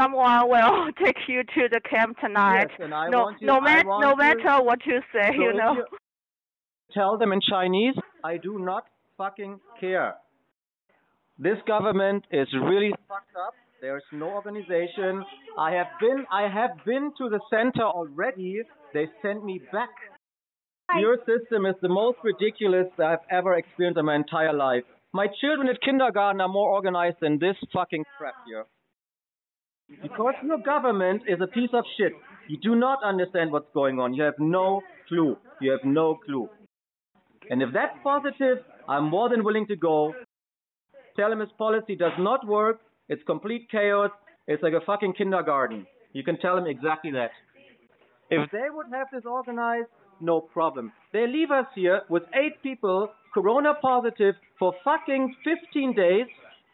someone will take you to the camp tonight. Yes, and I no, want you- no, I mat- want no you- matter what you say, So you know. Tell them in Chinese, I do not fucking care. This government is really fucked up. There's no organization. I have been I have been to the center already. They sent me back. Your system is the most ridiculous I've ever experienced in my entire life. My children at kindergarten are more organized than this fucking crap here. Because your government is a piece of shit. You do not understand what's going on. You have no clue. You have no clue. And if that's positive, I'm more than willing to go. Tell him his policy does not work. It's complete chaos. It's like a fucking kindergarten. You can tell him exactly that. If they would have this organized, no problem. They leave us here with eight people, corona positive, for fucking 15 days.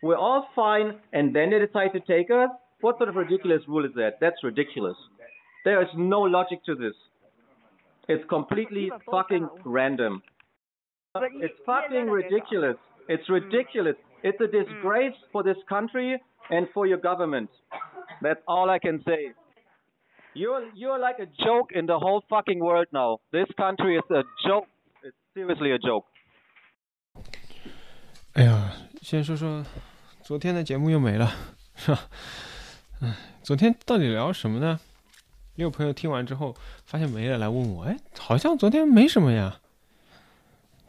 We're all fine, and then they decide to take us? What sort of ridiculous rule is that? That's ridiculous. There is no logic to this. It's completely fucking random. But you- It's fucking ridiculous. It's ridiculous. It's a disgrace for this country and for your government. That's all I can say. You're you're like a joke in the whole fucking world now. This country is a joke. It's seriously a joke. 哎呀，先说说昨天的节目又没了，是吧？ 哎，昨天到底聊什么呢？也有朋友听完之后发现没了，来问我，哎，好像昨天没什么呀。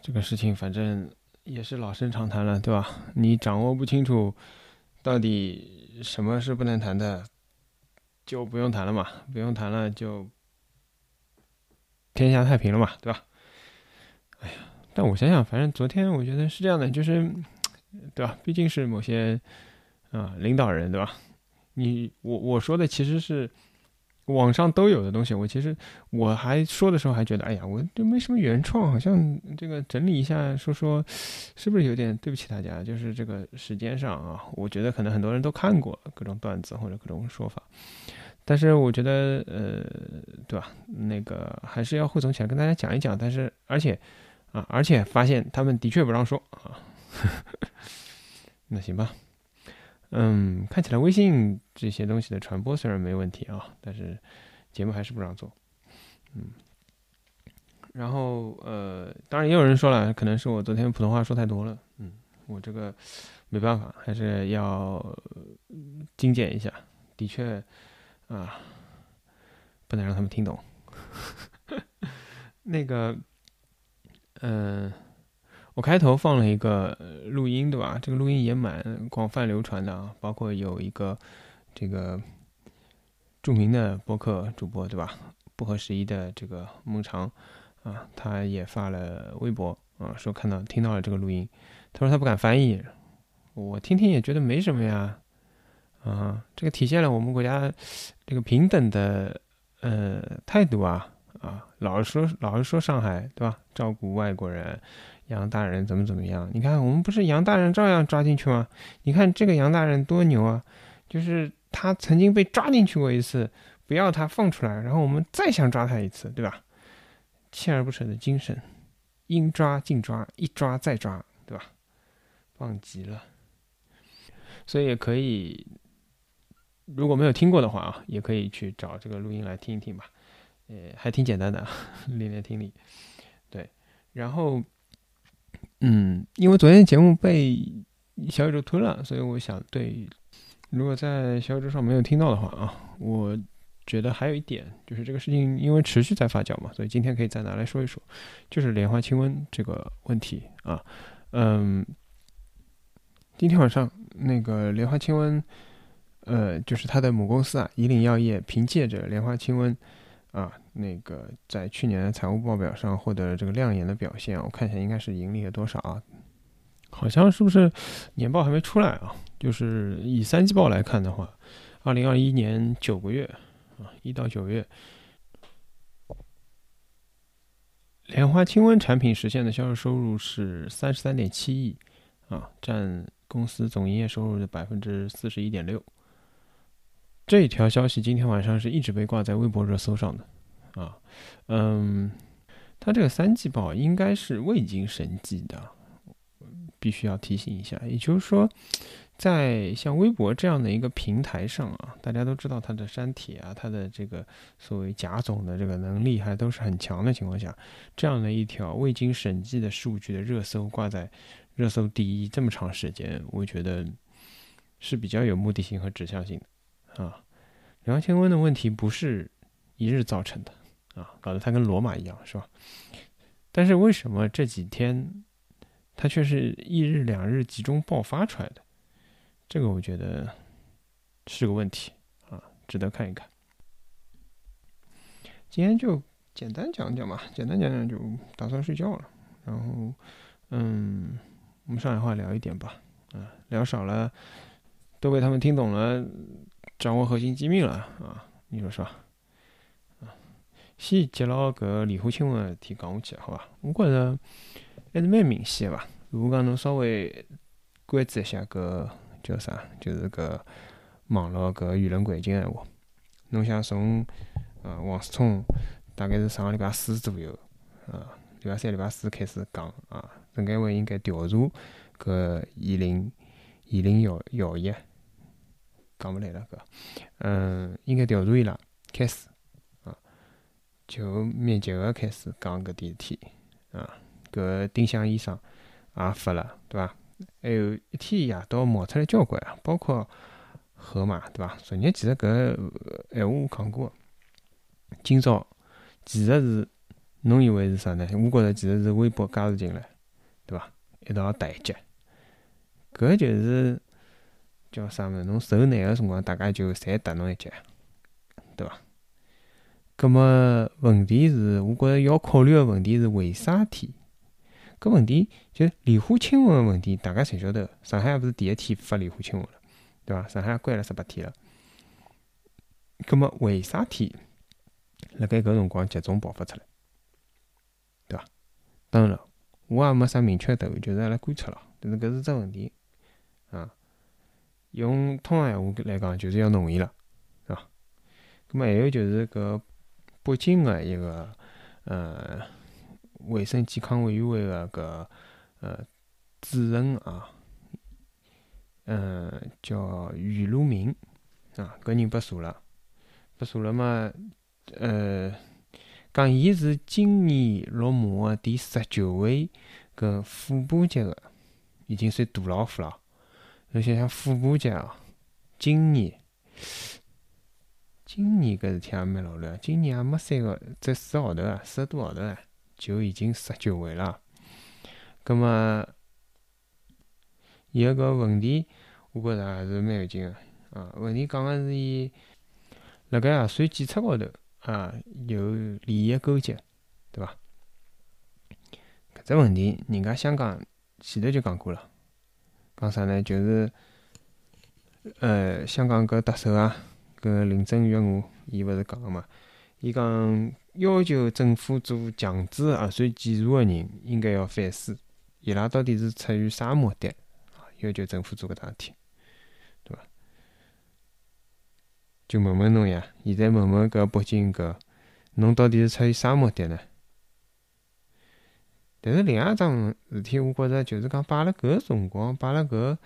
这个事情反正也是老生常谈了，对吧？你掌握不清楚到底什么是不能谈的，就不用谈了嘛，不用谈了就天下太平了嘛，对吧？哎呀，但我想想，反正昨天我觉得是这样的，就是对吧？毕竟是某些啊、领导人，对吧？你我我说的其实是网上都有的东西。我其实我还说的时候还觉得，哎呀，我就没什么原创，好像这个整理一下说说，是不是有点对不起大家？就是这个时间上啊，我觉得可能很多人都看过各种段子或者各种说法，但是我觉得呃，对吧？那个还是要汇总起来跟大家讲一讲。但是而且啊，而且发现他们的确不让说啊。那行吧，嗯，看起来微信这些东西的传播虽然没问题啊，但是节目还是不让做，嗯。然后呃，当然也有人说了，可能是我昨天普通话说太多了，嗯，我这个没办法，还是要精简一下。的确啊，不能让他们听懂。那个，嗯、我开头放了一个录音，对吧？这个录音也蛮广泛流传的啊，包括有一个这个著名的播客主播，对吧？不合时宜的这个孟尝啊，他也发了微博啊，说看到听到了这个录音，他说他不敢翻译，我听听也觉得没什么呀，啊，这个体现了我们国家这个平等的呃态度啊啊，老是说老是说上海对吧？照顾外国人，杨大人怎么怎么样？你看我们不是杨大人照样抓进去吗？你看这个杨大人多牛啊！就是他曾经被抓进去过一次，不要他放出来，然后我们再想抓他一次，对吧？锲而不舍的精神，应抓尽抓，一抓再抓，对吧？棒极了！所以也可以，如果没有听过的话啊，也可以去找这个录音来听一听吧。呃，还挺简单的，练练听力。对，然后，嗯，因为昨天节目被小宇宙吞了，所以我想对，如果在小宇宙上没有听到的话啊，我觉得还有一点就是这个事情因为持续在发酵嘛，所以今天可以再拿来说一说，就是莲花清瘟这个问题啊，嗯，今天晚上那个莲花清瘟，呃，就是它的母公司啊，以岭药业凭借着莲花清瘟。啊，那个在去年的财务报表上获得了这个亮眼的表现，我看一下应该是盈利了多少啊？好像是不是年报还没出来啊？就是以三季报来看的话，二零二一年九个月啊，一到九月，莲花清瘟产品实现的销售收入是三十三点七亿啊，占公司总营业收入的百分之四十一点六。这一条消息今天晚上是一直被挂在微博热搜上的，啊，嗯，它这个三季报应该是未经审计的，必须要提醒一下。也就是说，在像微博这样的一个平台上啊，大家都知道它的删帖啊，它的这个所谓贾总的这个能力还都是很强的情况下，这样的一条未经审计的数据的热搜挂在热搜第一这么长时间，我觉得是比较有目的性和指向性的啊。两千温的问题不是一日造成的啊，搞得它跟罗马一样是吧？但是为什么这几天它却是一日两日集中爆发出来的？这个我觉得是个问题啊，值得看一看。今天就简单讲讲嘛，简单讲讲就打算睡觉了。然后，嗯，我们上海话聊一点吧，啊，聊少了都被他们听懂了，掌握核心机密了啊，你说是吧？啊，先接牢搿李虎清问题讲下去，好吧？我觉着还是蛮明显的吧。如果讲侬稍微关注一下搿。叫啥？就是搿网络搿舆论环境闲话。侬想从呃王思聪大概是上个礼拜四左右，啊，礼拜三、礼拜四开始讲啊，证监会应该调查搿以林以林谣谣言，讲勿来了搿，嗯，应该调查伊拉开始啊，就密集个开始讲搿点事体啊，搿丁香医生也发了，对伐？还有一天夜到冒出来交关啊，包括河马，对伐？昨日其实搿闲话我讲过，今朝其实是侬以为是啥呢？我觉着其实是微博加入进来，对伐？一道台阶，搿就是叫啥物事？侬受难个辰光，大家就侪搭侬一脚，对伐？葛末问题是，我觉着要考虑个问题是为啥体？搿问题就离婚亲吻个问题，大家侪晓得。上海也勿是第一天发离婚亲吻了，对伐？上海关了十八天了。葛末为啥体辣盖搿辰光集中爆发出来，对伐？当然了，我也没啥明确答案，就是阿拉观察了。但是搿是只问题啊。用通常闲话来讲，就是要弄伊了，是伐？葛末还有就是搿北京个一个呃。卫生健康委员会个搿呃主任啊，嗯，叫于鲁明啊，搿人被查了，被查了嘛？呃，讲伊是今年落马个第十九位搿副部级个，已经算大老虎了。侬想想副部级啊，今年，今年搿事体也蛮老了，今年也没三个，只四个号头啊，四个多号头啊。就已经十九位了，葛末伊个搿问题，我觉着还是蛮要紧个啊。问题讲个是伊辣盖核酸检测高头啊有利益勾结，对伐？搿只问题，人家香港前头就讲过了，讲啥呢？就是呃，香港搿特首啊，搿林郑月娥，伊勿是讲个嘛？伊讲。要求政府做强制核酸检查个人，应该要反思，伊拉到底是出于啥目的？要求政府做搿桩事体，对伐？就问问侬呀，现在问问搿北京搿，侬到底是出于啥目的呢？但是另外一桩事体，我觉着就是讲摆辣搿辰光，摆辣搿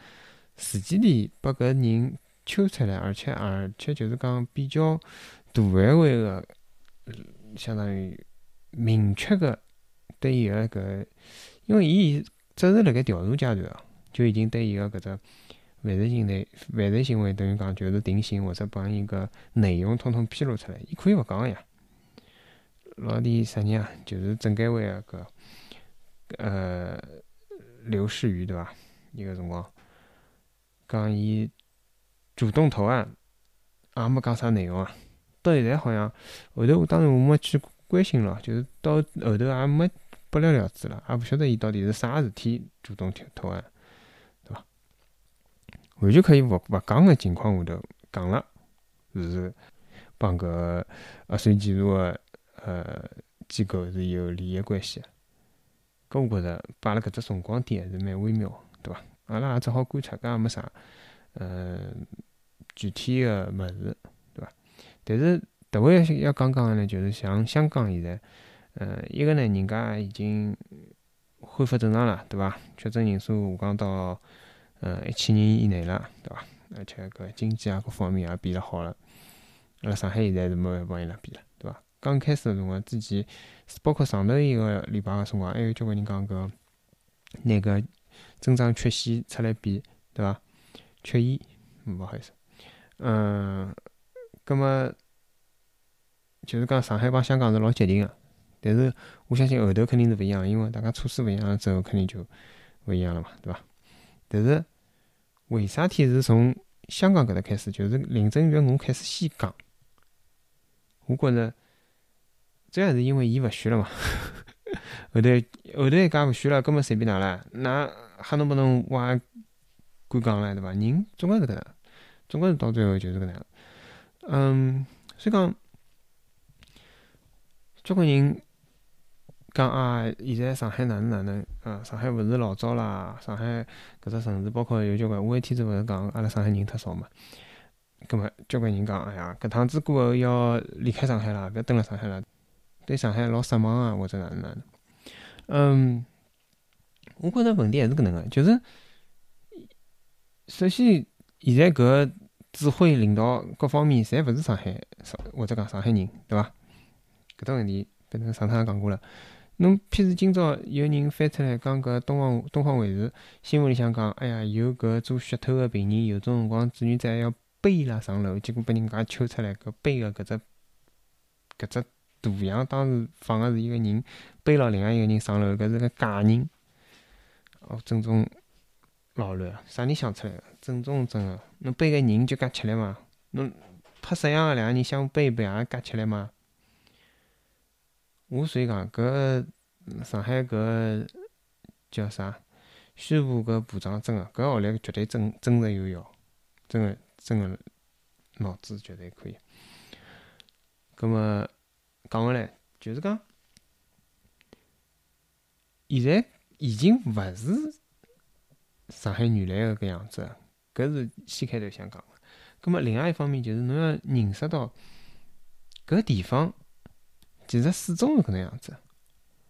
时间点，把搿人揪出来，而且而且就是讲比较大范围个。相当于明确个对伊个搿，因为伊只是辣盖调查阶段哦，就已经对伊个搿只犯罪行为、犯罪行为等于讲就是定性或者帮伊个内容统统披露出来，伊可以勿讲个呀。老弟啥人啊？就是证监会个搿呃刘士余对伐？伊个辰光讲伊主动投案，也没讲啥内容啊。到现在好像后头，当然我没去关心了，就是到后头也没不了了之了，也勿晓得伊到底是啥事体主动投投案，对伐？完全可以勿勿讲个情况下头讲了，是帮搿核酸检查个呃机构是有利益关系，搿我觉着摆辣搿只辰光点还是蛮微妙，对伐？阿拉也只好观察，搿也没啥呃具体个物事。对伐但是特别要讲讲个呢，就是像香港现在，呃，一个呢，人家已经恢复正常了，对伐？确诊人数下降到嗯，一千人以内了，对伐？而且搿经济啊各方面也变了好了。阿拉上海现在是没办法帮伊拉比了，刚开始个辰光，之前包括上头一个礼拜个辰光，还有交关人讲搿拿个增长曲线出来比，对伐？曲线，勿好意思，嗯，葛末就是讲上海帮香港是老接近个，但是我相信后头肯定是勿一样，因为大家措施勿一样之后，肯定就勿一样了嘛，对伐？但是为啥体是从香港搿搭开始，就是林郑月娥开始先讲？我觉着，主要是因为伊勿选了嘛。后头后头一家勿选了，根本随便㑚了，㑚哈侬拨侬我也敢讲了，对伐？人总归是搿能，总归是到最后就是搿能。嗯，所以讲，交关人讲啊，现在上海哪能哪能啊？上海勿是老早啦，上海搿只城市，包括有交关，我一天子勿是讲阿拉上海人太少嘛。葛末交关人讲，哎呀，搿趟子过后要离开上海了，勿要蹲辣上海了，对上海老失望啊，或者哪能哪能？嗯，我觉着问题还是搿能个，就是首先现在搿指挥领导各方面侪勿是上海上或者讲上海人，对伐？搿只问题反正上趟也讲过了。侬譬如今朝有人翻出来讲搿东方东方卫视新闻里向讲，哎呀，有搿做血透个病人，有种辰光志愿者还要。背伊拉上楼，结果被人家揪出来，搿背个搿只搿只图像，当时放个是一个人背牢另外一个人上楼，搿是个假人。哦，正宗老乱，啥人想出来个？正宗真个，侬背个人就搿吃力嘛？侬拍摄像个两个人相互背一背也搿吃力嘛？我所以讲，搿上海搿叫啥？宣布搿部长真个，搿学历绝对真真实有效，真个。真个脑子绝对可以。葛末讲回来，就是讲，现在已经勿是上海原来个搿样子，搿是先开头想讲个。葛末另外一方面，就是侬要认识到搿地方其实始终是搿能样子。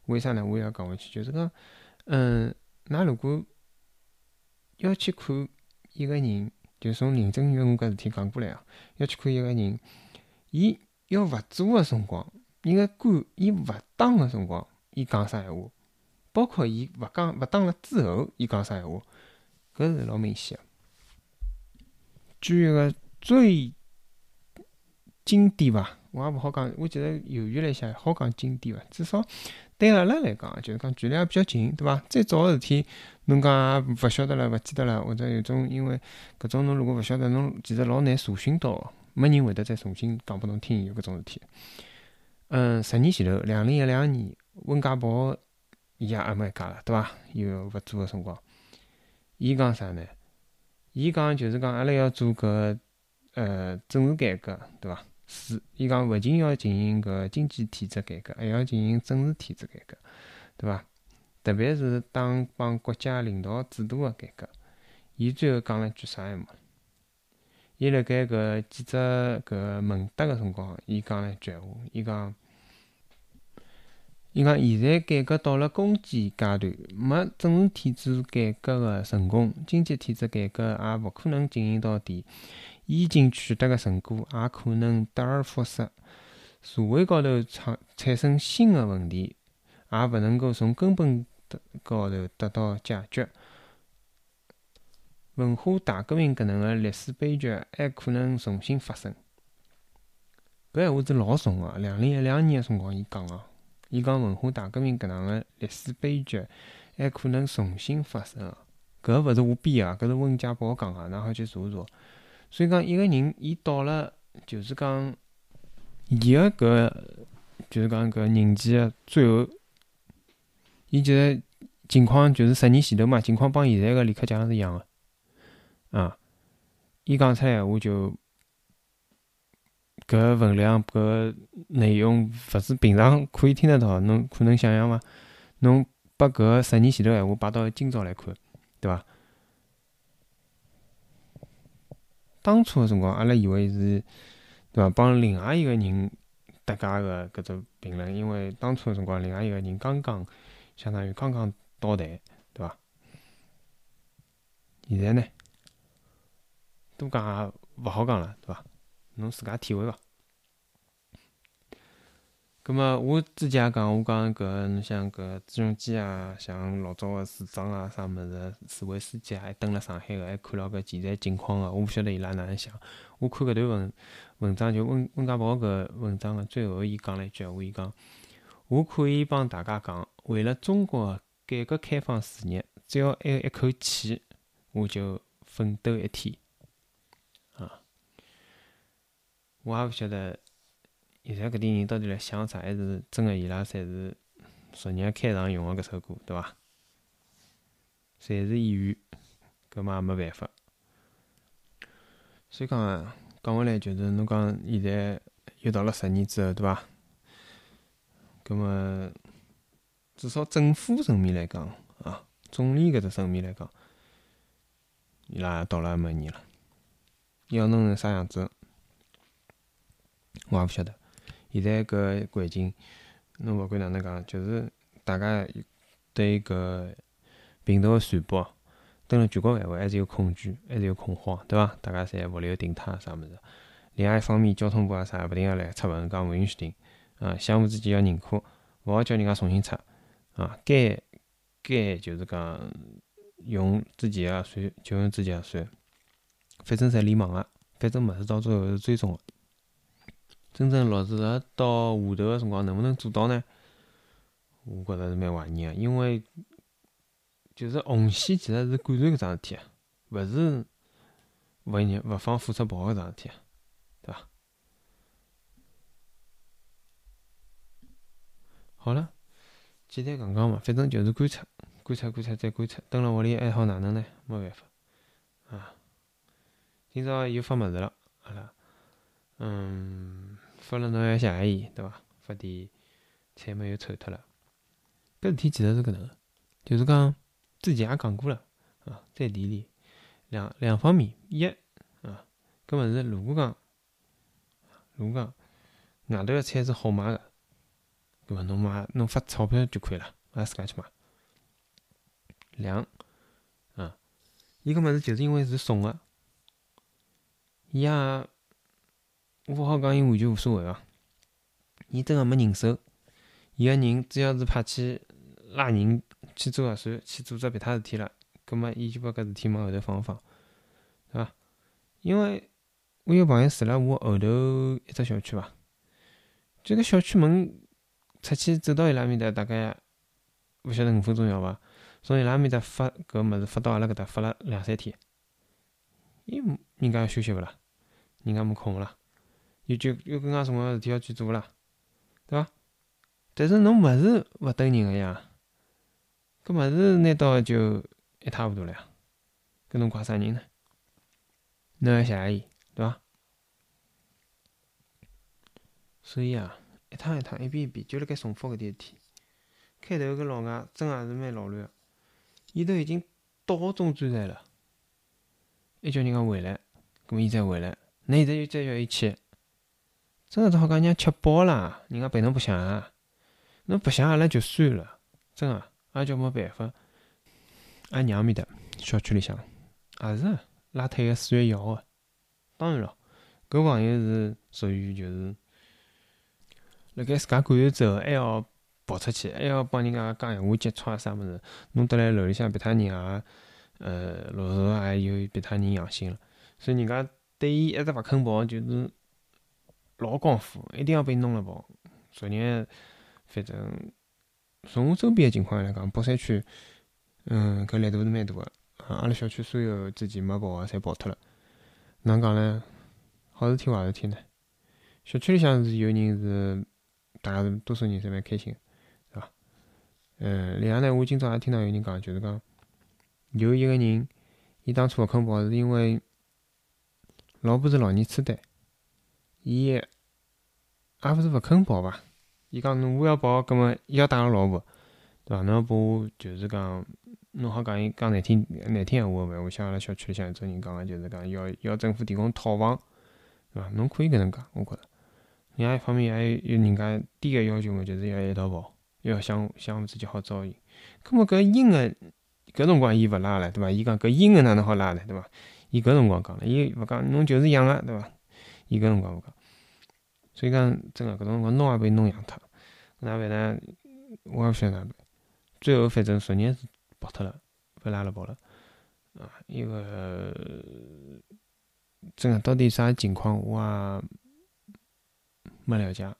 为啥呢？我也要讲回去，就是讲，嗯，㑚如果要去看一个人。就从林正月娥搿事体讲过来啊，要去看一个人，伊要勿做个辰光，伊个官伊勿当个辰光，伊讲啥闲话，包括伊勿讲勿当了之后，伊讲啥闲话，搿是老明显个。举一个最经典伐，我也勿好讲，我其实犹豫了一下，好讲经典伐，至少。对阿拉来讲，就是讲距离也比较近，对伐？再早个事体，侬讲勿晓得了，勿记得了，或者有种因为搿种侬如果勿晓得，侬其实老难查询到，没人会得再重新讲拨侬听有搿种事体。嗯，十年前头，两零一两年，温家宝伊也阿没一家了，对伐？有勿做个辰光，伊讲啥呢？伊讲就是讲阿拉要做搿呃政治改革，对伐？是，伊讲勿仅要进行搿经济体制改革，还要进行政治体制改革，对伐？特别是党帮国家领导制度个改革。伊最后讲了句啥闲话？伊辣盖搿记者搿问答个辰光，伊讲了一句闲话，伊讲：伊讲现在改革到了攻坚阶段，没政治体制改革个成功，经济体制改革也勿可能进行到底。已经取得个成果也可能得而复失，社会高头产产生新的问题，也勿能够从根本高头得到解决。文化大革命搿能个历史悲剧还可能重新发生。搿闲话是老重个，两零一两年个辰光伊讲个，伊讲文化大革命搿能个历史悲剧还可能重新发生。搿勿是我编个，搿是温家宝讲个，㑚好去查查。所以讲，一个人伊到了，就是讲，伊个搿，就是讲搿年纪个最后，伊就是情况就是十年前头嘛，情况帮现在个李克强是一样个，啊，伊讲出来闲话就搿分量、搿内容，勿是平常可以听得到，侬可能想象伐？侬把搿十年前头闲话摆到今朝来看，对伐？当初个辰光，阿拉以为是，对伐？帮另外一个人搭界个搿只评论，因为当初个辰光，另外一个人刚刚相当于刚刚到台，对伐？现在呢，多讲也勿好讲了，对伐？侬自家体会伐？葛末我之前也讲，我讲搿侬像搿朱镕基啊，像老早个市长啊，啥物事，市委书记啊，还蹲辣上海个，还看牢搿现在情况个，我勿晓得伊拉哪能想。我看搿段文文章，就温温家宝搿文章个最后，伊讲了一句话，伊讲：我可以帮大家讲，为了中国改革开放事业，只要还有一口气，我就奋斗一天。啊，我也勿晓得。现在搿点人到底辣想啥？还是真个伊拉侪是昨日开场用个搿首歌，对伐？侪是演员，搿嘛也没办法。所以讲啊，讲回来就是，侬讲现在又到了十年之后，对伐？搿么至少政府层面来讲啊，总理搿只层面来讲，伊拉也到了末年了，要弄成啥样子，我也勿晓得。现在搿环境，侬勿管哪能讲，就是大家对搿病毒个传播，蹲辣全国范围还是有恐惧，还是有恐慌，对伐？大家侪物流停脱啥物事。另外一方面，交通部啊啥勿停个来出文讲勿允许停，啊，相互之间要认可，勿好叫人家重新出，啊，该该就是讲用之前个算，就用之前个算，反正侪联网个，反正物事到最后是追踪个。真正落实到下头个辰光，能不能做到呢？我觉着是蛮怀疑个，因为就是红线其实是管传搿桩事体啊，勿是勿让勿放火车跑搿桩事体啊，对伐？好了，简单讲讲嘛，反正就是观察，观察，观察再观察。蹲辣屋里还好哪能呢？没办法啊。今朝又发物事了，好了，嗯。发了侬要谢阿姨，对伐？发点菜嘛又臭脱了。搿事体其实是搿能个，就是讲之前也讲过了啊，再提提两两方面，一啊，搿物事如果讲如果讲外头个菜是好买个，搿么侬买侬发钞票就可以了，也自家去买。两啊，伊搿物事就是因为是送个，伊也。我勿好讲，伊完全无所谓哦。伊真个没人手，伊个人只要是派去拉人去做核酸、去做只别他事体了，葛末伊就把搿事体往后头放放，对伐？因为我有朋友住辣我后头一只小区伐，这个小区门出去走到伊拉埃面搭，大概勿晓得五分钟要伐？从伊拉埃面搭发搿物事发到阿拉搿搭，发了两三天，伊人家要休息勿啦？人家没空勿啦？有就有更加重要个事体要去做啦，对伐？但是侬物事勿等人个呀，搿物事拿到就一塌糊涂了呀，搿侬怪啥人呢？侬要谢阿姨，对伐？所以啊，一趟一趟，一遍一遍，就辣盖重复搿点事体。开头搿老外真也是蛮老卵个，伊都已经到中转站了，还叫人家回来，搿么伊再回来，那现在又再叫伊去。真个只好讲，人家吃饱了，人家陪侬白相啊，侬白相阿拉就算了，真个，也叫没办法。阿娘面搭小区里向也是拉脱一个四月一号个，当然咯，搿朋友是属于就是辣盖自家感染之后，还要跑出去，还要帮人家讲闲话、接触啊啥物事，弄得来楼里向别他人也，呃，陆续也有别他人阳性了，所以人家对伊一直勿肯跑，就是。老功夫，一定要被弄了跑。昨日反正从我周边的情况来讲，北山区，嗯，搿力度是蛮大个。阿拉小区所有之前没跑个，侪跑脱了。哪能讲呢？好事体坏事体呢？小区里向是有人是，大家是多数人侪蛮开心，是伐？嗯，另外呢，我今朝也听到有人讲，就是讲有一个人，伊当初勿肯跑，是因为老婆是老年痴呆。伊也勿是勿肯跑伐？伊讲侬我要跑，葛末伊要带个老婆，对伐？侬要把我就是讲，侬好讲伊讲难听难听闲话伐？我想阿拉小区里向有种人讲个，就是讲要要政府提供套房，对伐？侬可以搿能讲，我觉着。另外一方面还有有人家低个要求嘛，就是要一道跑，要相相互之间好照应。葛末搿硬个搿辰光伊勿拉了，对伐？伊讲搿音乐哪能好拉呢，对伐？伊搿辰光讲了，伊勿讲侬就是养个，对伐？伊搿辰光勿讲，所以讲真个搿种辰光弄也被弄养脱，哪办呢？我也勿晓得哪办。最后反正昨日是跑脱了，被拉了跑了。啊，伊个真个到底啥情况，我也没了解，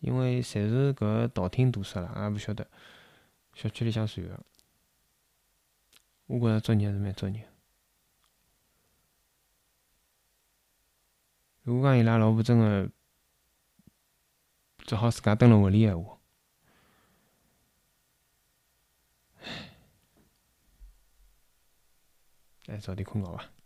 因为侪是搿道听途说啦，也勿晓得。小区里向传个，我觉着作孽是蛮作孽。如果讲伊拉老婆真个只好自家蹲辣屋里闲话，哎，早点困觉伐。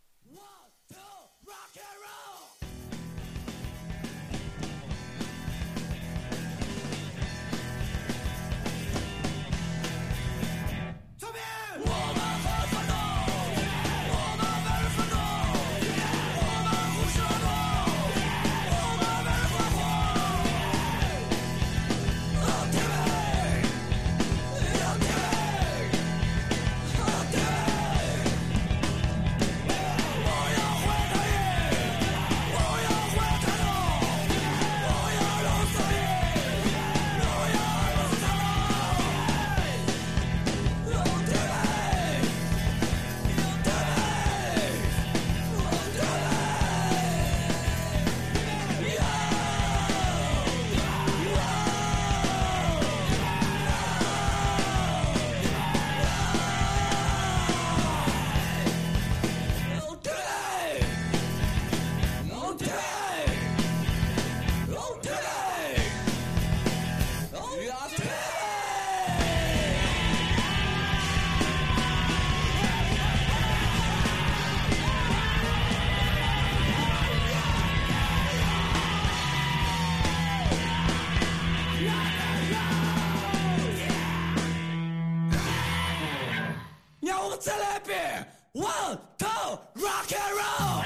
再来一遍，One two rock and roll。